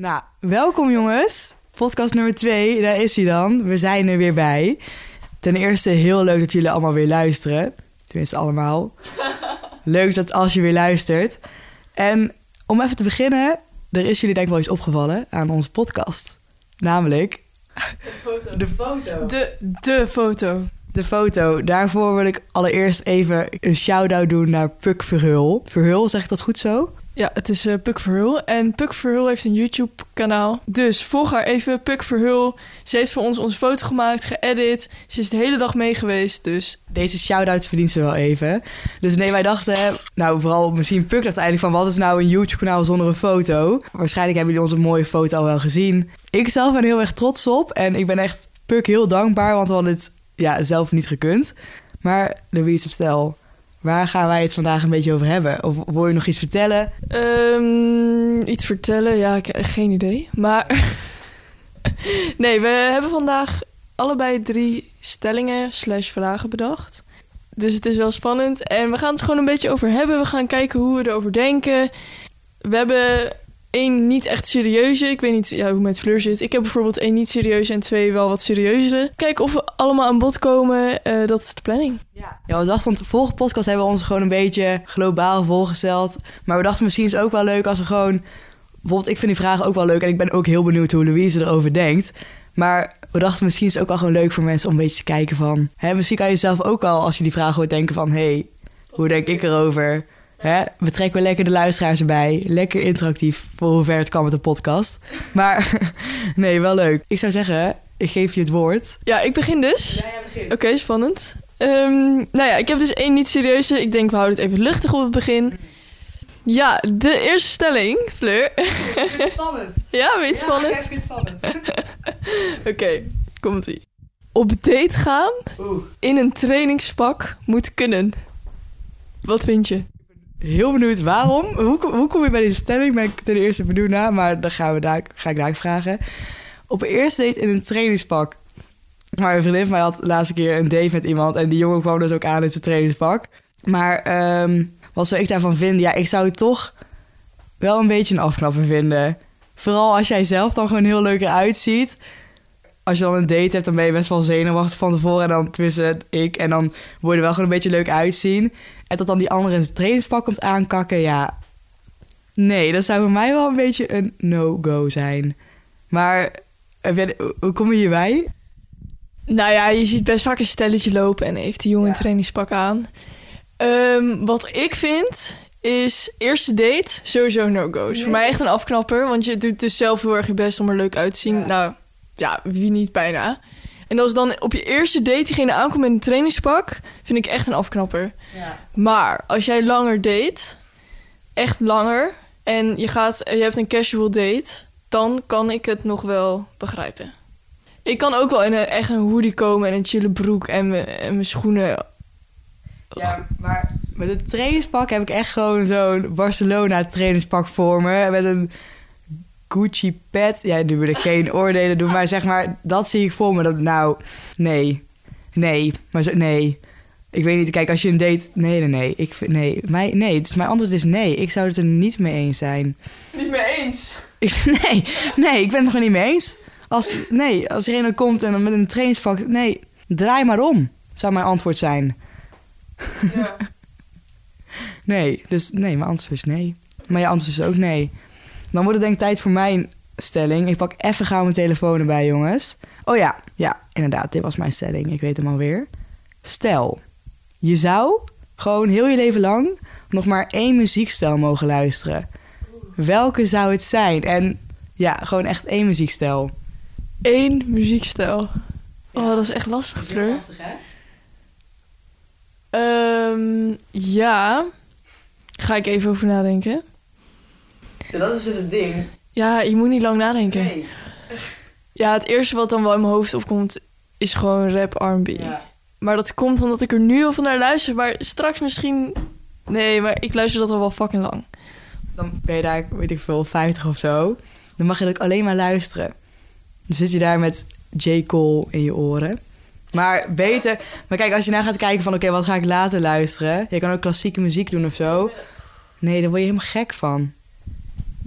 Nou, welkom jongens. Podcast nummer 2, daar is hij dan. We zijn er weer bij. Ten eerste heel leuk dat jullie allemaal weer luisteren. Tenminste allemaal. leuk dat als je weer luistert. En om even te beginnen, er is jullie denk ik wel iets opgevallen aan onze podcast. Namelijk De foto. de foto. De, de foto. De foto. Daarvoor wil ik allereerst even een shout-out doen naar Puk Verhul. Verhul, zeg ik dat goed zo? Ja, het is eh, Puk Verhul. En Puk Verhul heeft een YouTube-kanaal. Dus volg haar even, Puk Verhul. Ze heeft voor ons onze foto gemaakt, geëdit. Ze is de hele dag mee geweest, dus... Deze shout-out verdient ze wel even. Dus nee, wij dachten, nou vooral misschien Puk dacht eigenlijk van... wat is nou een YouTube-kanaal zonder een foto? Waarschijnlijk hebben jullie onze mooie foto al wel gezien. Ik zelf ben heel erg trots op en ik ben echt Puk heel dankbaar... want we hadden het ja, zelf niet gekund. Maar Louise, vertel, waar gaan wij het vandaag een beetje over hebben? Of wil je nog iets vertellen? Ehm, iets vertellen? Ja, ik geen idee. Maar... nee, we hebben vandaag allebei drie stellingen slash vragen bedacht. Dus het is wel spannend. En we gaan het gewoon een beetje over hebben. We gaan kijken hoe we erover denken. We hebben één niet echt serieuze. Ik weet niet hoe het met Fleur zit. Ik heb bijvoorbeeld één niet serieuze en twee wel wat serieuzere. Kijken of we allemaal aan bod komen. Eh, dat is de planning. Ja. ja, we dachten, de vorige podcast hebben we ons gewoon een beetje globaal voorgesteld. Maar we dachten misschien is het ook wel leuk als we gewoon... Bijvoorbeeld, ik vind die vragen ook wel leuk en ik ben ook heel benieuwd hoe Louise erover denkt. Maar we dachten misschien is het ook wel gewoon leuk voor mensen om een beetje te kijken van... Hè, misschien kan je zelf ook al, als je die vragen hoort, denken van... Hé, hey, hoe denk ik erover? Hè, we trekken lekker de luisteraars erbij. Lekker interactief, voor hoever het kan met de podcast. Maar nee, wel leuk. Ik zou zeggen, ik geef je het woord. Ja, ik begin dus. jij begint. Oké, spannend. Ehm, nou ja, ik heb dus één niet serieuze. Ik denk, we houden het even luchtig op het begin. Ja, de eerste stelling, Fleur. Spannend. ja, weet je spannend? het spannend. Oké, komt ie. Op date gaan Oeh. in een trainingspak moet kunnen. Wat vind je? Heel benieuwd waarom. Hoe, hoe kom je bij deze stelling? Ben ik ten eerste benieuwd naar, maar dan gaan we daar, ga ik daar vragen. Op een eerste date in een trainingspak. Maar een vriendin van mij had de laatste keer een date met iemand en die jongen kwam dus ook aan in zijn trainingspak. Maar ehm, wat zou ik daarvan vinden? Ja, ik zou het toch wel een beetje een afknapper vinden. Vooral als jij zelf dan gewoon heel leuk eruit ziet. Als je dan een date hebt, dan ben je best wel zenuwachtig van tevoren. En dan, tenminste ik, en dan word je er wel gewoon een beetje leuk uitzien. En dat dan die andere in zijn trainingspak komt aankakken, ja. Nee, dat zou voor mij wel een beetje een no-go zijn. Maar jij- hoe- kom je hierbij? Nou ja, je ziet best vaak een stelletje lopen en heeft die jongen een trainingspak aan. Ehm, wat ik vind is eerste date sowieso no-go. Is voor mij echt een afknapper, want je doet dus zelf heel erg je best om er leuk uit te zien. Ja. Nou, ja, wie niet bijna. En als dan op je eerste date diegene aankomt met een trainingspak, vind ik echt een afknapper. Maar als jij langer date, echt langer, en je, gaat, je hebt een casual date, dan kan ik het nog wel begrijpen. Ik kan ook wel in een, echt een hoodie komen en een chille broek en mijn en mijn schoenen. Ja, maar met een trainingspak heb ik echt gewoon zo'n Barcelona trainingspak voor me. Met een Gucci pet. Ja, nu wil ik geen oordelen doen, maar zeg maar, dat zie ik voor me. Dat, nou, nee. Nee. Maar zo, nee. Ik weet niet, kijk, als je een date... Nee, nee, nee. Ik, vind- nee, mij, nee. Dus mijn antwoord is nee. Ik zou het er niet mee eens zijn. Niet mee eens. Ik, nee, nee, ik ben het er gewoon niet mee eens. Als, nee, als er komt en dan met een trainingspak... Nee, draai maar om, zou mijn antwoord zijn. Ja. Nee, dus nee, mijn antwoord is nee. Maar je antwoord is ook nee. Dan wordt het denk ik tijd voor mijn stelling. Ik pak even gauw mijn telefoon erbij, jongens. Oh ja, ja, inderdaad, dit was mijn stelling. Ik weet hem alweer. Stel, je zou gewoon heel je leven lang nog maar één muziekstijl mogen luisteren. Welke zou het zijn? En ja, gewoon echt één muziekstijl. Eén muziekstijl. Oh, dat is echt lastig, Fleur. hè? Ehm, ja. Ga ik even over nadenken. Dat is dus het ding. Ja, je moet niet lang nadenken. Ja, het eerste wat dan wel in mijn hoofd opkomt is gewoon rap R&B. Ja. Maar dat komt omdat ik er nu al van naar luister. Maar straks misschien... Nee, maar ik luister dat al wel fucking lang. Dan ben je daar, weet ik veel, 50 of zo. Dan mag je ook alleen maar luisteren. Dan zit je daar met J. Cole in je oren. Maar beter... Maar kijk, als je nou gaat kijken van... Oké, wat ga ik later luisteren? Je kan ook klassieke muziek doen of zo. Nee, daar word je helemaal gek van.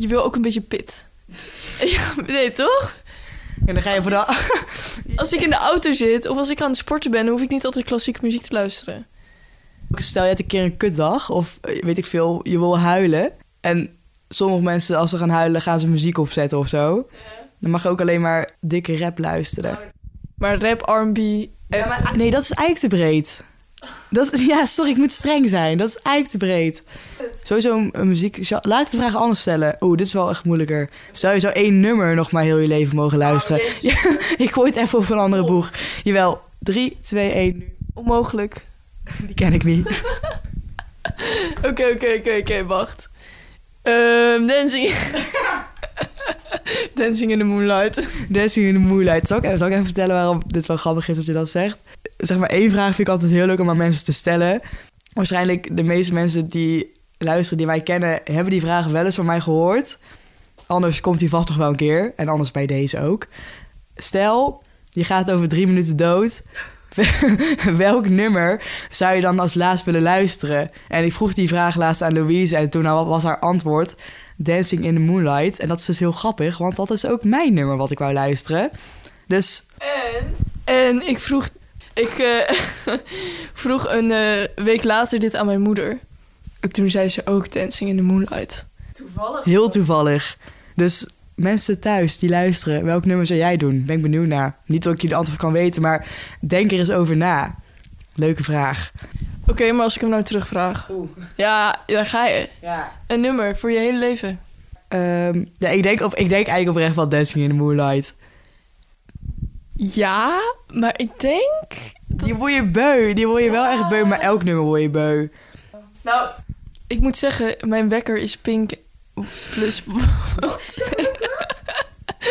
Je wil ook een beetje pit. Nee, toch? En dan ga je voor de... Als ik in de auto zit of als ik aan het sporten ben, hoef ik niet altijd klassieke muziek te luisteren. Stel je hebt een keer een kutdag of eh, weet ik veel, je wil huilen. En sommige mensen als ze gaan huilen gaan ze muziek opzetten of zo. Dan mag je ook alleen maar dikke rap luisteren. Maar rap, R&B... Ja, maar, nee, dat is eigenlijk te breed. Dat is, ja, sorry, ik moet streng zijn. Dat is eigenlijk te breed. Sowieso een, een muziek... Laat ik de vraag anders stellen. Oeh, dit is wel echt moeilijker. Zou je zo één nummer nog maar heel je leven mogen luisteren? Ja, ik gooi het even op een andere boeg. Jawel, 3, 2, 1, nu. Onmogelijk. Die ken ik niet. Oké, oké, oké, oké, wacht. Ehm dancing... dancing in the Moonlight. Dancing in the Moonlight. Zal ik, zal even vertellen waarom dit wel grappig is dat je dat zegt? Zeg maar één vraag vind ik altijd heel leuk om aan mensen te stellen. Waarschijnlijk de meeste mensen die luisteren, die mij kennen... hebben die vraag wel eens van mij gehoord. Anders komt die vast nog wel een keer. En anders bij deze ook. Stel, je gaat over drie minuten dood... Welk nummer zou je dan als laatst willen luisteren? En ik vroeg die vraag laatst aan Louise en toen was haar antwoord Dancing in the Moonlight. En dat is dus heel grappig, want dat is ook mijn nummer wat ik wou luisteren. Dus... En? En ik vroeg, ik, eh, vroeg een eh, week later dit aan mijn moeder. En toen zei ze ook Dancing in the Moonlight. Toevallig? Heel toevallig. Dus mensen thuis die luisteren, welk nummer zou jij doen? Ben ik benieuwd naar. Niet dat ik je de antwoord kan weten, maar denk er eens over na. Leuke vraag. Oké, maar als ik hem nou terugvraag. Oeh. Ja, daar ga je. Ja. Een nummer voor je hele leven. Ehm, ja, ik denk, op, ik denk eigenlijk oprecht wel Dancing in the Moonlight. Ja, maar ik denk... Die word je beu. Die word je wel echt beu, maar elk nummer word je beu. Nou, ik moet zeggen, mijn wekker is pink plus...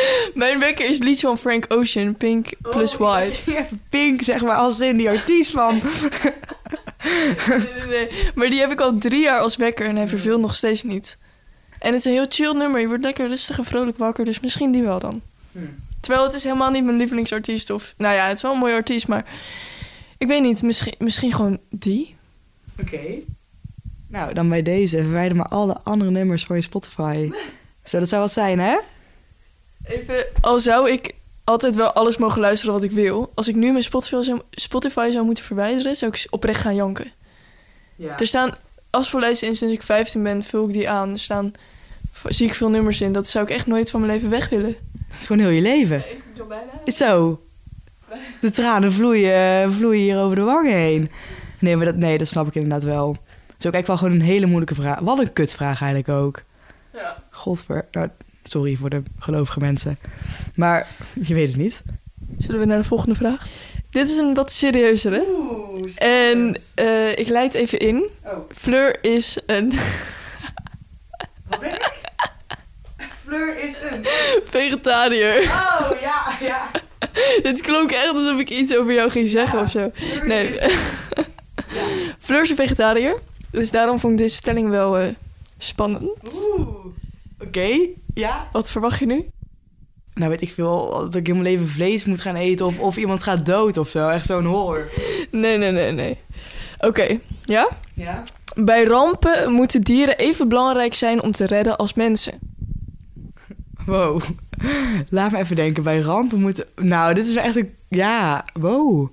mijn wekker is liedje van Frank Ocean, pink plus white. Even pink, zeg maar, als in die artiest van. Nee, nee, nee. Maar die heb ik al drie jaar als wekker en hij verveelt nog steeds niet. En het is een heel chill nummer. Je wordt lekker rustig en vrolijk wakker, dus misschien die wel dan. Terwijl het is helemaal niet mijn lievelingsartiest. Of, nou ja, het is wel een mooie artiest, maar ik weet niet. Misschien, misschien gewoon die. Oké. Nou, dan bij deze. Verwijder maar alle andere nummers van je Spotify. Zo, dat zou wat zijn, hè? Even, al zou ik altijd wel alles mogen luisteren wat ik wil. Als ik nu mijn Spotify zou, Spotify zou moeten verwijderen, zou ik oprecht gaan janken. Ja. Er staan afspeellijsten in sinds ik 15 ben, vul ik die aan. Er staan zie ik veel nummers in. Dat zou ik echt nooit van mijn leven weg willen. Dat is gewoon heel je leven. Ik doe bijna. Zo. De tranen vloeien, vloeien hier over de wangen heen. Nee, maar dat, nee, dat snap ik inderdaad wel. Zo kijk wel gewoon een hele moeilijke vraag. Wat een kutvraag eigenlijk ook. Ja. Godver. Nou, sorry voor de gelovige mensen. Maar je weet het niet. Zullen we naar de volgende vraag? Dit is een wat serieuzere. En eh, ik leid even in. Oh, Fleur is een wat ben ik? Fleur is een... vegetariër. Oh, ja, ja. Dit klonk echt alsof ik iets over jou ging zeggen Ja. of zo. Fleur Nee. is- Fleur is een vegetariër. Dus daarom vond ik deze stelling wel eh, spannend. Oeh. Oké, ja. Wat verwacht je nu? Nou weet ik veel, dat ik in mijn leven vlees moet gaan eten... of, of iemand gaat dood of zo. Echt zo'n horror. Nee, nee, nee, nee. Oké, ja? Ja? Bij rampen moeten dieren even belangrijk zijn om te redden als mensen. Wow. Laat me even denken. Bij rampen moeten... Nou, dit is echt een... Ja, wow.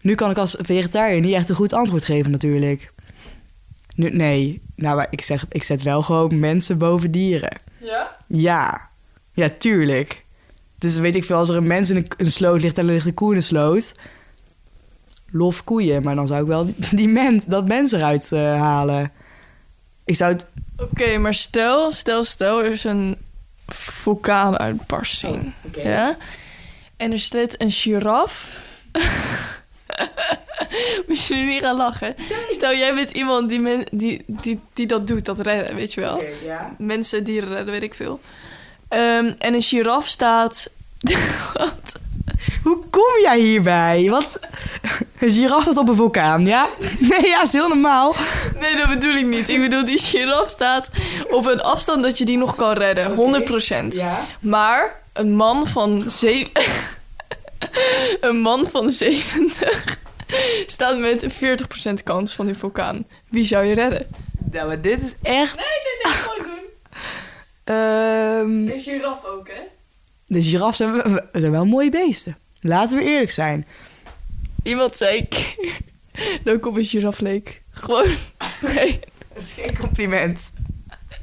Nu kan ik als vegetariër niet echt een goed antwoord geven natuurlijk. Nu, nee. Nou, maar ik zeg, ik zet wel gewoon mensen boven dieren. Ja? Ja. Ja, tuurlijk. Dus weet ik veel, als er een mens in een, een sloot ligt en er ligt een koe in een sloot... Lof koeien, maar dan zou ik wel die, mens, dat mens eruit eh, halen. Ik zou het... Oké, maar stel, stel, stel, er is een vulkaanuitbarsting. Ja? En er staat een giraf. Moet je nu niet gaan lachen. Stel, jij bent iemand die, men, die, die, die dat doet, dat redden, weet je wel. ja. Mensen, dieren redden, weet ik veel. Ehm, en een giraf staat... Wat? Hoe kom jij hierbij? Wat? Een giraf staat op een vulkaan, ja? Nee, ja, is heel normaal. Nee, dat bedoel ik niet. Ik bedoel, die giraf staat op een afstand dat je die nog kan redden. 100%. Ja. Maar een man van zeven... een man van 70 staat met 40% kans van die vulkaan. Wie zou je redden? Nou, maar dit is echt... Nee, nee, nee, gewoon doen. Ehm, Een giraf ook, hè? de giraffen zijn, wel- zijn wel mooie beesten. Laten we eerlijk zijn. Iemand zei ik op een giraf leek. Gewoon. Nee, Dat is geen compliment.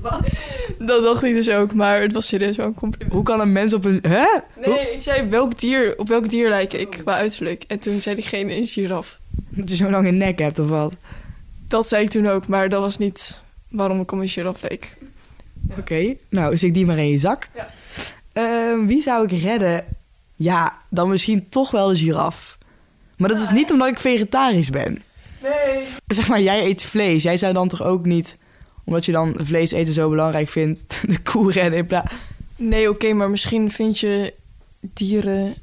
Wat? dat dacht ik dus ook, maar het was serieus wel een compliment. Hoe kan een mens op een... Hè? Hoe- Nee, ik zei welk dier, op welk dier lijk ik qua uiterlijk. En toen zei diegene een giraf. Dat je zo'n lange nek hebt of wat? Dat zei ik toen ook, maar dat was niet waarom ik op een giraf leek. Oké, nou zit die maar in je zak. Ja. Ehm, wie zou ik redden? Ja, dan misschien toch wel de giraf. Maar dat is niet omdat ik vegetarisch ben. Nee. Zeg maar, jij eet vlees. Jij zou dan toch ook niet, omdat je dan vlees eten zo belangrijk vindt, de koe redden in plaats... Nee, oké, maar misschien vind je dieren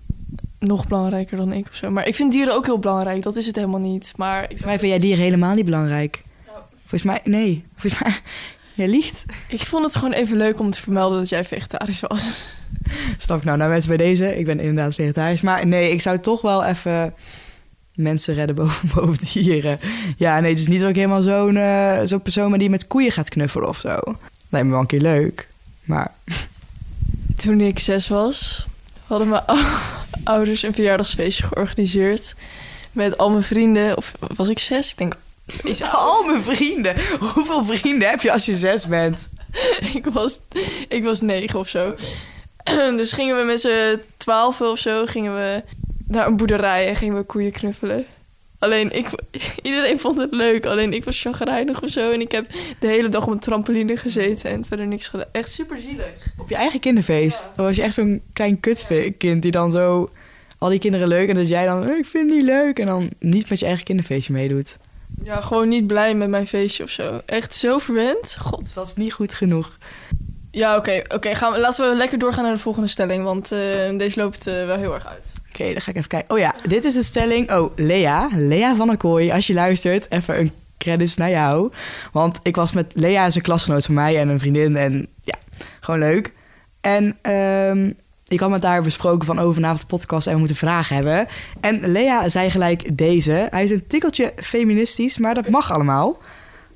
nog belangrijker dan ik of zo. Maar ik vind dieren ook heel belangrijk, dat is het helemaal niet. Maar ik, mij vind jij dieren helemaal niet belangrijk. Nou. Volgens mij, nee. Volgens mij, jij liegt. ik vond het gewoon even leuk om te vermelden dat jij vegetarisch was. Snap ik nou, nou mensen bij deze. Ik ben inderdaad vegetarisch. Maar nee, ik zou toch wel even mensen redden boven, boven dieren. Ja, nee, het is niet dat ik helemaal zo'n eh, zo'n persoon ben die met koeien gaat knuffelen of zo. Lijkt me wel een keer leuk. Maar Toen ik zes was, hadden mijn ou- ouders een verjaardagsfeestje georganiseerd. Met al mijn vrienden. Of was ik zes? Ik denk, is al mijn vrienden. Hoeveel vrienden heb je als je zes bent? ik, was, ik was negen of zo. Dus gingen we met z'n twaalf of zo gingen we naar een boerderij en gingen we koeien knuffelen. Alleen ik, iedereen vond het leuk. Alleen ik was chagrijnig of zo. En ik heb de hele dag op een trampoline gezeten en verder niks gedaan. Echt super zielig. Op je eigen kinderfeest. Dan was je echt zo'n klein kutkind die dan zo... Al die kinderen leuk en dat jij dan... "Oh, ik vind die leuk. En dan niet met je eigen kinderfeestje meedoet. Ja, gewoon niet blij met mijn feestje of zo. Echt zo verwend. God. Dat is niet goed genoeg. Ja, oké. oké. gaan we laten we lekker doorgaan naar de volgende stelling. Want eh, deze loopt eh, wel heel erg uit. Oké, dan ga ik even kijken. Oh ja, dit is een stelling. Oh, Lea. Lea van der Kooi. Als je luistert, even een credits naar jou. Want ik was met Lea, is een klasgenoot van mij en een vriendin. En ja, gewoon leuk. En ehm, ik had met haar besproken van over vanavond podcast en we moeten vragen hebben. En Lea zei gelijk deze. Hij is een tikkeltje feministisch, maar dat mag allemaal.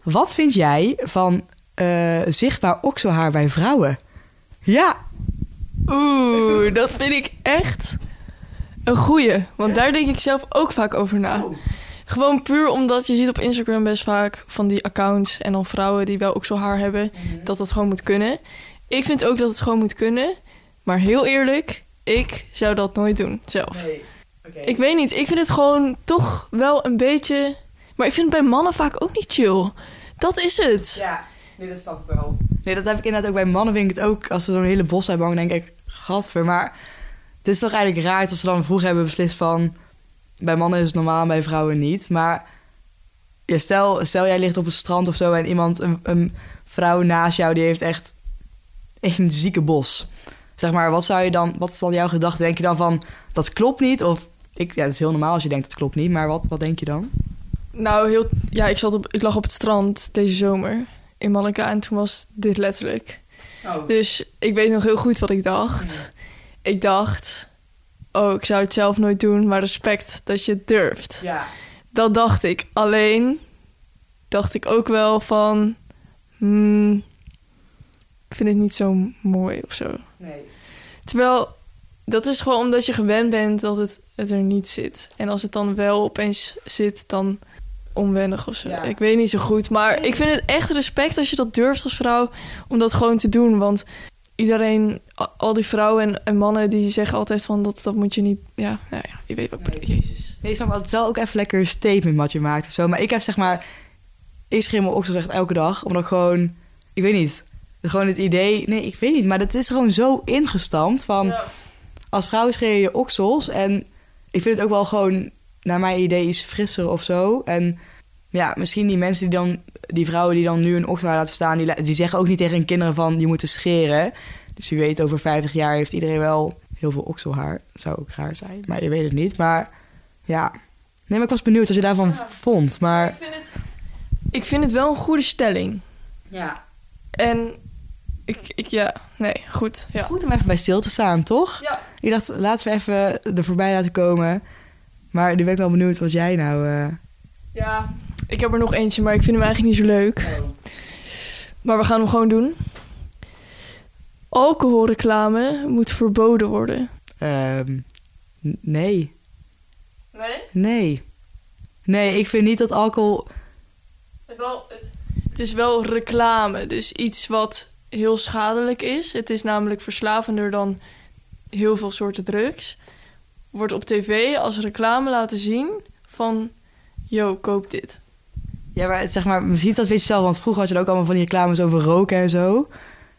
Wat vind jij van eh, zichtbaar okselhaar bij vrouwen? Ja, Oeh, dat vind ik echt een goeie. Want daar denk ik zelf ook vaak over na. Gewoon puur omdat je ziet op Instagram best vaak van die accounts... en dan vrouwen die wel ook zo haar hebben, dat dat gewoon moet kunnen. Ik vind ook dat het gewoon moet kunnen. Maar heel eerlijk, ik zou dat nooit doen zelf. Nee. Ik weet niet, ik vind het gewoon toch wel een beetje... Maar ik vind het bij mannen vaak ook niet chill. Dat is het. Ja, nee, dat snap ik wel. Nee, dat heb ik inderdaad ook bij mannen. Vind ik het ook, als ze zo'n hele bos hebben hangen, denk ik, gadver. Maar het is toch eigenlijk raar dat ze dan vroeger hebben beslist van... Bij mannen is het normaal, bij vrouwen niet. Maar ja, stel, stel jij ligt op het strand of zo... en iemand, een, een vrouw naast jou, die heeft echt een zieke bos. Zeg maar, wat zou je dan... Wat is dan jouw gedachte? Denk je dan van, dat klopt niet? Of, ik, ja, het is heel normaal als je denkt, dat klopt niet. Maar wat, wat denk je dan? Nou, heel, ja, ik, zat op, ik lag op het strand deze zomer in Malaga en toen was dit letterlijk. Dus ik weet nog heel goed wat ik dacht. Ik dacht, oh, ik zou het zelf nooit doen, maar respect dat je het durft. Ja. Dat dacht ik. Alleen dacht ik ook wel van, hmm, ik vind het niet zo mooi of zo. Nee. Terwijl dat is gewoon omdat je gewend bent dat het, het er niet zit. En als het dan wel opeens zit, dan onwennig of zo. Ja. Ik weet niet zo goed. Maar ik vind het echt respect als je dat durft als vrouw om dat gewoon te doen. Want iedereen, al die vrouwen en, en mannen, die zeggen altijd van dat, dat moet je niet. Ja, nou ja, je weet wat ik bedoel. Jezus. Nee, snap, het is wel ook even lekker een statement wat je maakt of zo. Maar ik heb zeg maar... Ik schreef mijn oksels echt elke dag. Omdat ik gewoon... Ik weet niet. Gewoon het idee... Nee, ik weet niet. Maar dat is gewoon zo ingestampt van... Ja. Als vrouw schreeuw je je oksels. En ik vind het ook wel gewoon... Naar mijn idee iets frisser of zo. En ja, misschien die mensen die dan... Die vrouwen die dan nu een okselhaar laten staan... Die, die zeggen ook niet tegen hun kinderen van... Die moeten scheren. Dus wie weet, over 50 jaar heeft iedereen wel heel veel okselhaar. Zou ook raar zijn. Maar je weet het niet. Maar ja... Nee, maar ik was benieuwd wat je daarvan Ja. vond. Maar Ik, vind het, ik vind het wel een goede stelling. ja. En ik, ik ja, nee, goed. Ja. goed om even bij stil te staan, toch? Ja. Ik dacht, laten we even er voorbij laten komen. Maar nu ben ik wel benieuwd wat jij nou... eh, ja, ik heb er nog eentje, maar ik vind hem eigenlijk niet zo leuk. Maar we gaan hem gewoon doen. alcoholreclame moet verboden worden. Ehm, n- nee. Nee? Nee. Nee, ik vind niet dat alcohol... Wel, het, het is wel reclame, dus iets wat heel schadelijk is. Het is namelijk verslavender dan heel veel soorten drugs. Wordt op tv als reclame laten zien van... Yo, koop dit. Ja, maar zeg maar, misschien is dat weet je zelf, want vroeger had je ook allemaal van die reclames over roken en zo.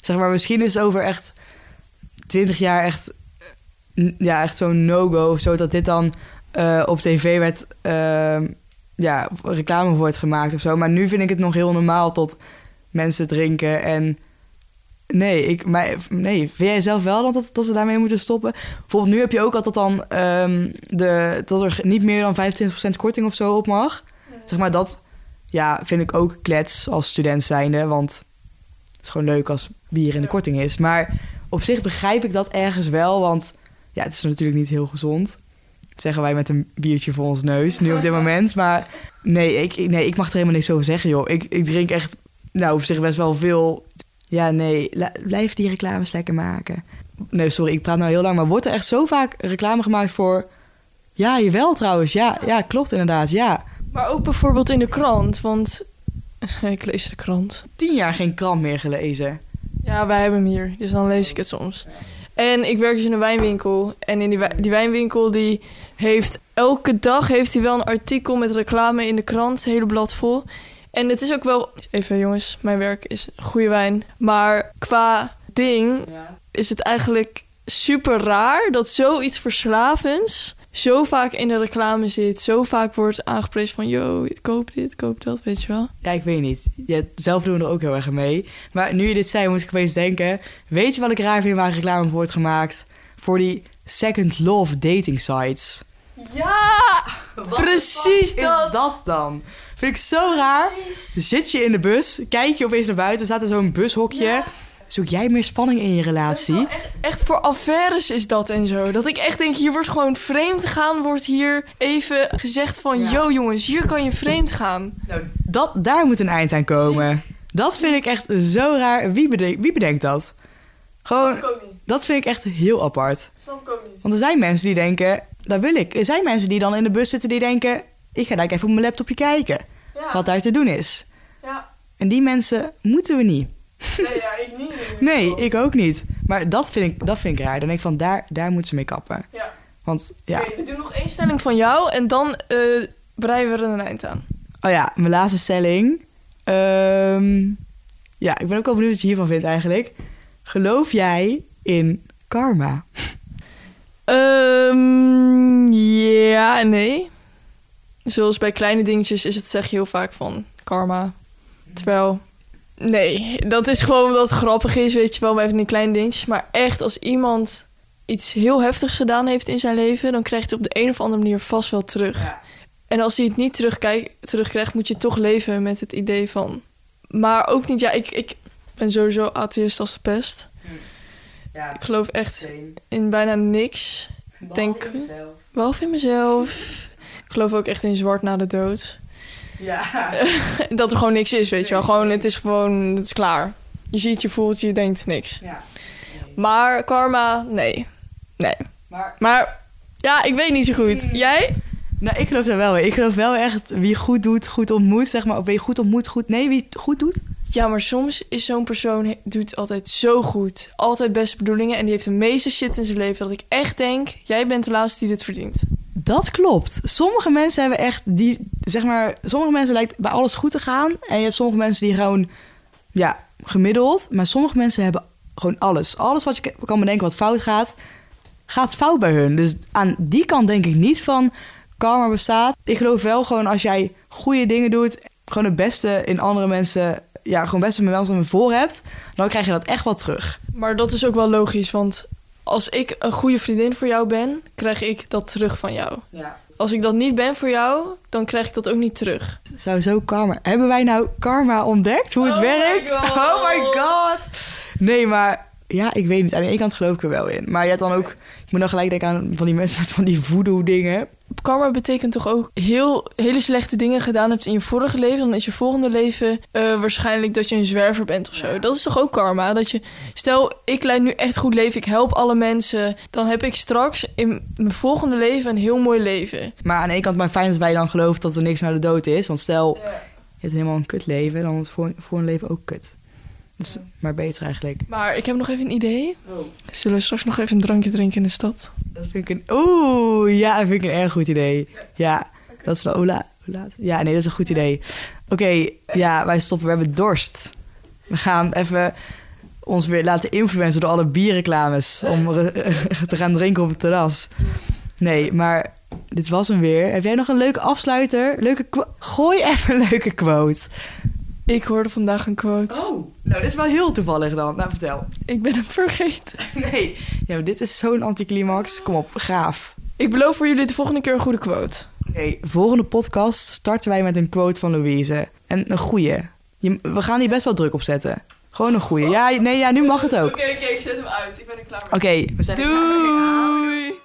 Zeg maar, misschien is het over echt 20 jaar echt, eh, ja, echt zo'n no-go of zo, dat dit dan eh, op tv werd, ehm, ja, reclame voor wordt gemaakt of zo. Maar nu vind ik het nog heel normaal tot mensen drinken en nee, ik, maar, nee, vind jij zelf wel dat, dat ze daarmee moeten stoppen? Bijvoorbeeld nu heb je ook altijd dan ehm, de, dat er niet meer dan 25% korting of zo op mag. Zeg maar dat ja, vind ik ook klets als student zijnde. Want het is gewoon leuk als bier in de korting is. Maar op zich begrijp ik dat ergens wel. Want ja, het is natuurlijk niet heel gezond. Zeggen wij met een biertje voor ons neus nu op dit moment. Maar nee ik, nee, ik mag er helemaal niks over zeggen, joh. Ik, ik drink echt, nou, op zich best wel veel. Ja, nee, blijf die reclames lekker maken. Nee, sorry, ik praat nou heel lang. Maar wordt er echt zo vaak reclame gemaakt voor... Ja, jawel trouwens. Ja, ja klopt inderdaad, ja. Maar ook bijvoorbeeld in de krant, want... Ik lees de krant. tien jaar geen krant meer gelezen. Ja, wij hebben hem hier, dus dan lees ik het soms. En ik werk dus in een wijnwinkel. En in die, wij- die wijnwinkel die heeft elke dag heeft hij wel een artikel met reclame in de krant, hele blad vol. En het is ook wel, even jongens, mijn werk is goede wijn. Maar qua ding is het eigenlijk super raar dat zoiets verslavends zo vaak in de reclame zit. Zo vaak wordt aangeprezen van, yo, koop dit, koop dat, weet je wel. Ja, ik weet niet. Ja, zelf doen we er ook heel erg mee. Maar nu je dit zei, moet ik opeens denken... Weet je wat ik raar vind waar reclame voor wordt gemaakt? Voor die second love dating sites. Ja, precies Is dat. dat dan? Vind ik zo raar. Zit je in de bus, kijk je opeens naar buiten... staat er zo'n bushokje. Ja. Zoek jij meer spanning in je relatie? Echt, echt voor affaires is dat en zo. Dat ik echt denk, hier wordt gewoon vreemd gaan. Wordt hier even gezegd van... Ja. Yo jongens, hier kan je vreemd gaan. Nou, dat, daar moet een eind aan komen. Dat vind ik echt zo raar. Wie, bedenkt, wie bedenkt dat? Gewoon, dat vind ik echt heel apart. Snap ik ook niet. Want er zijn mensen die denken, dat wil ik. Er zijn mensen die dan in de bus zitten die denken... ik ga daar even op mijn laptopje kijken Ja, wat daar te doen is. ja. En die mensen moeten we niet. Nee, ja, ik niet. Nee, ik ook niet. Maar dat vind ik, dat vind ik raar. Dan denk ik van, daar, daar moeten ze mee kappen. Ja. Want ja, Oké, we doen nog één stelling van jou en dan eh breien we er een eind aan. oh ja, mijn laatste stelling. Ehm, ja, ik ben ook wel benieuwd wat je hiervan vindt eigenlijk. Geloof jij in karma? Ehm, ja en nee. Zoals bij kleine dingetjes is het zeg je heel vaak van karma. Terwijl, nee, dat is gewoon omdat het grappig is, weet je wel, bij van die kleine dingetjes. Maar echt, als iemand iets heel heftigs gedaan heeft in zijn leven, dan krijgt hij op de een of andere manier vast wel terug. Ja. En als hij het niet terugkrijgt, moet je toch leven met het idee van. Maar ook niet, ja, ik, ik ben sowieso atheïst als de pest. Ja, Ik geloof echt in bijna niks. Denk- Behalve in mezelf. Ik geloof ook echt in zwart na de dood. Ja. Dat er gewoon niks is, weet je wel. Gewoon, het is gewoon, het is klaar. Je ziet, je voelt, je denkt niks. ja. Maar karma, nee. Nee. Maar Maar ja, ik weet niet zo goed. Jij? Nou, ik geloof daar wel in. Ik geloof wel echt wie goed doet, goed ontmoet, zeg maar. Of wie goed ontmoet, goed... Nee, wie goed doet. Ja, maar soms is zo'n persoon doet altijd zo goed. Altijd beste bedoelingen. En die heeft de meeste shit in zijn leven. Dat ik echt denk, jij bent de laatste die dit verdient. Dat klopt. Sommige mensen hebben echt die... Zeg maar, sommige mensen lijkt bij alles goed te gaan. En je hebt sommige mensen die gewoon... Ja, gemiddeld. Maar sommige mensen hebben gewoon alles. Alles wat je kan bedenken wat fout gaat... Gaat fout bij hun. Dus aan die kant denk ik niet van... Karma bestaat. Ik geloof wel gewoon als jij goede dingen doet... Gewoon het beste in andere mensen... Ja, gewoon beste met mensen voor hebt... Dan krijg je dat echt wel terug. Maar dat is ook wel logisch, want als ik een goede vriendin voor jou ben, krijg ik dat terug van jou. Ja. Als ik dat niet ben voor jou, dan krijg ik dat ook niet terug. Zou zo karma. Hebben wij nou karma ontdekt? Hoe het Oh werkt? Oh my god. Nee, maar ja, ik weet niet. Aan de ene kant geloof ik er wel in. Maar je hebt dan ook... Ik moet dan gelijk denken aan van die mensen met van die voodoo dingen. Karma betekent toch ook heel hele slechte dingen gedaan hebt in je vorige leven. Dan is je volgende leven eh, waarschijnlijk dat je een zwerver bent of zo. Dat is toch ook karma? Dat je, stel, ik leid nu echt goed leven, ik help alle mensen. Dan heb ik straks in mijn volgende leven een heel mooi leven. Maar aan de ene kant maar fijn dat wij dan geloven dat er niks naar de dood is. Want stel, je hebt helemaal een kut leven, dan wordt voor, voor een leven ook kut. Dus maar beter eigenlijk. Maar ik heb nog even een idee. Zullen we straks nog even een drankje drinken in de stad? Dat vind ik een... Oeh, ja, dat vind ik een erg goed idee. Ja, dat is wel... Hoe laat? Ja, nee, dat is een goed idee. Oké, ja, wij stoppen. We hebben dorst. We gaan even ons weer laten influencen door alle bierreclames... om te gaan drinken op het terras. Nee, maar dit was hem weer. Heb jij nog een leuke afsluiter? Leuke Gooi even een leuke quote. Ik hoorde vandaag een quote. Oh, nou, dit is wel heel toevallig dan. Nou, vertel. Ik ben hem vergeten. Nee, ja, maar dit is zo'n anticlimax. Kom op, gaaf. Ik beloof voor jullie de volgende keer een goede quote. Oké, volgende podcast starten wij met een quote van Louise. En een goeie. Je, we gaan hier best wel druk op zetten. Gewoon een goeie. Ja, nee, ja, nu mag het ook. Oké, oké, ik zet hem uit. Ik ben er klaar Oké, we zijn mee. Doei!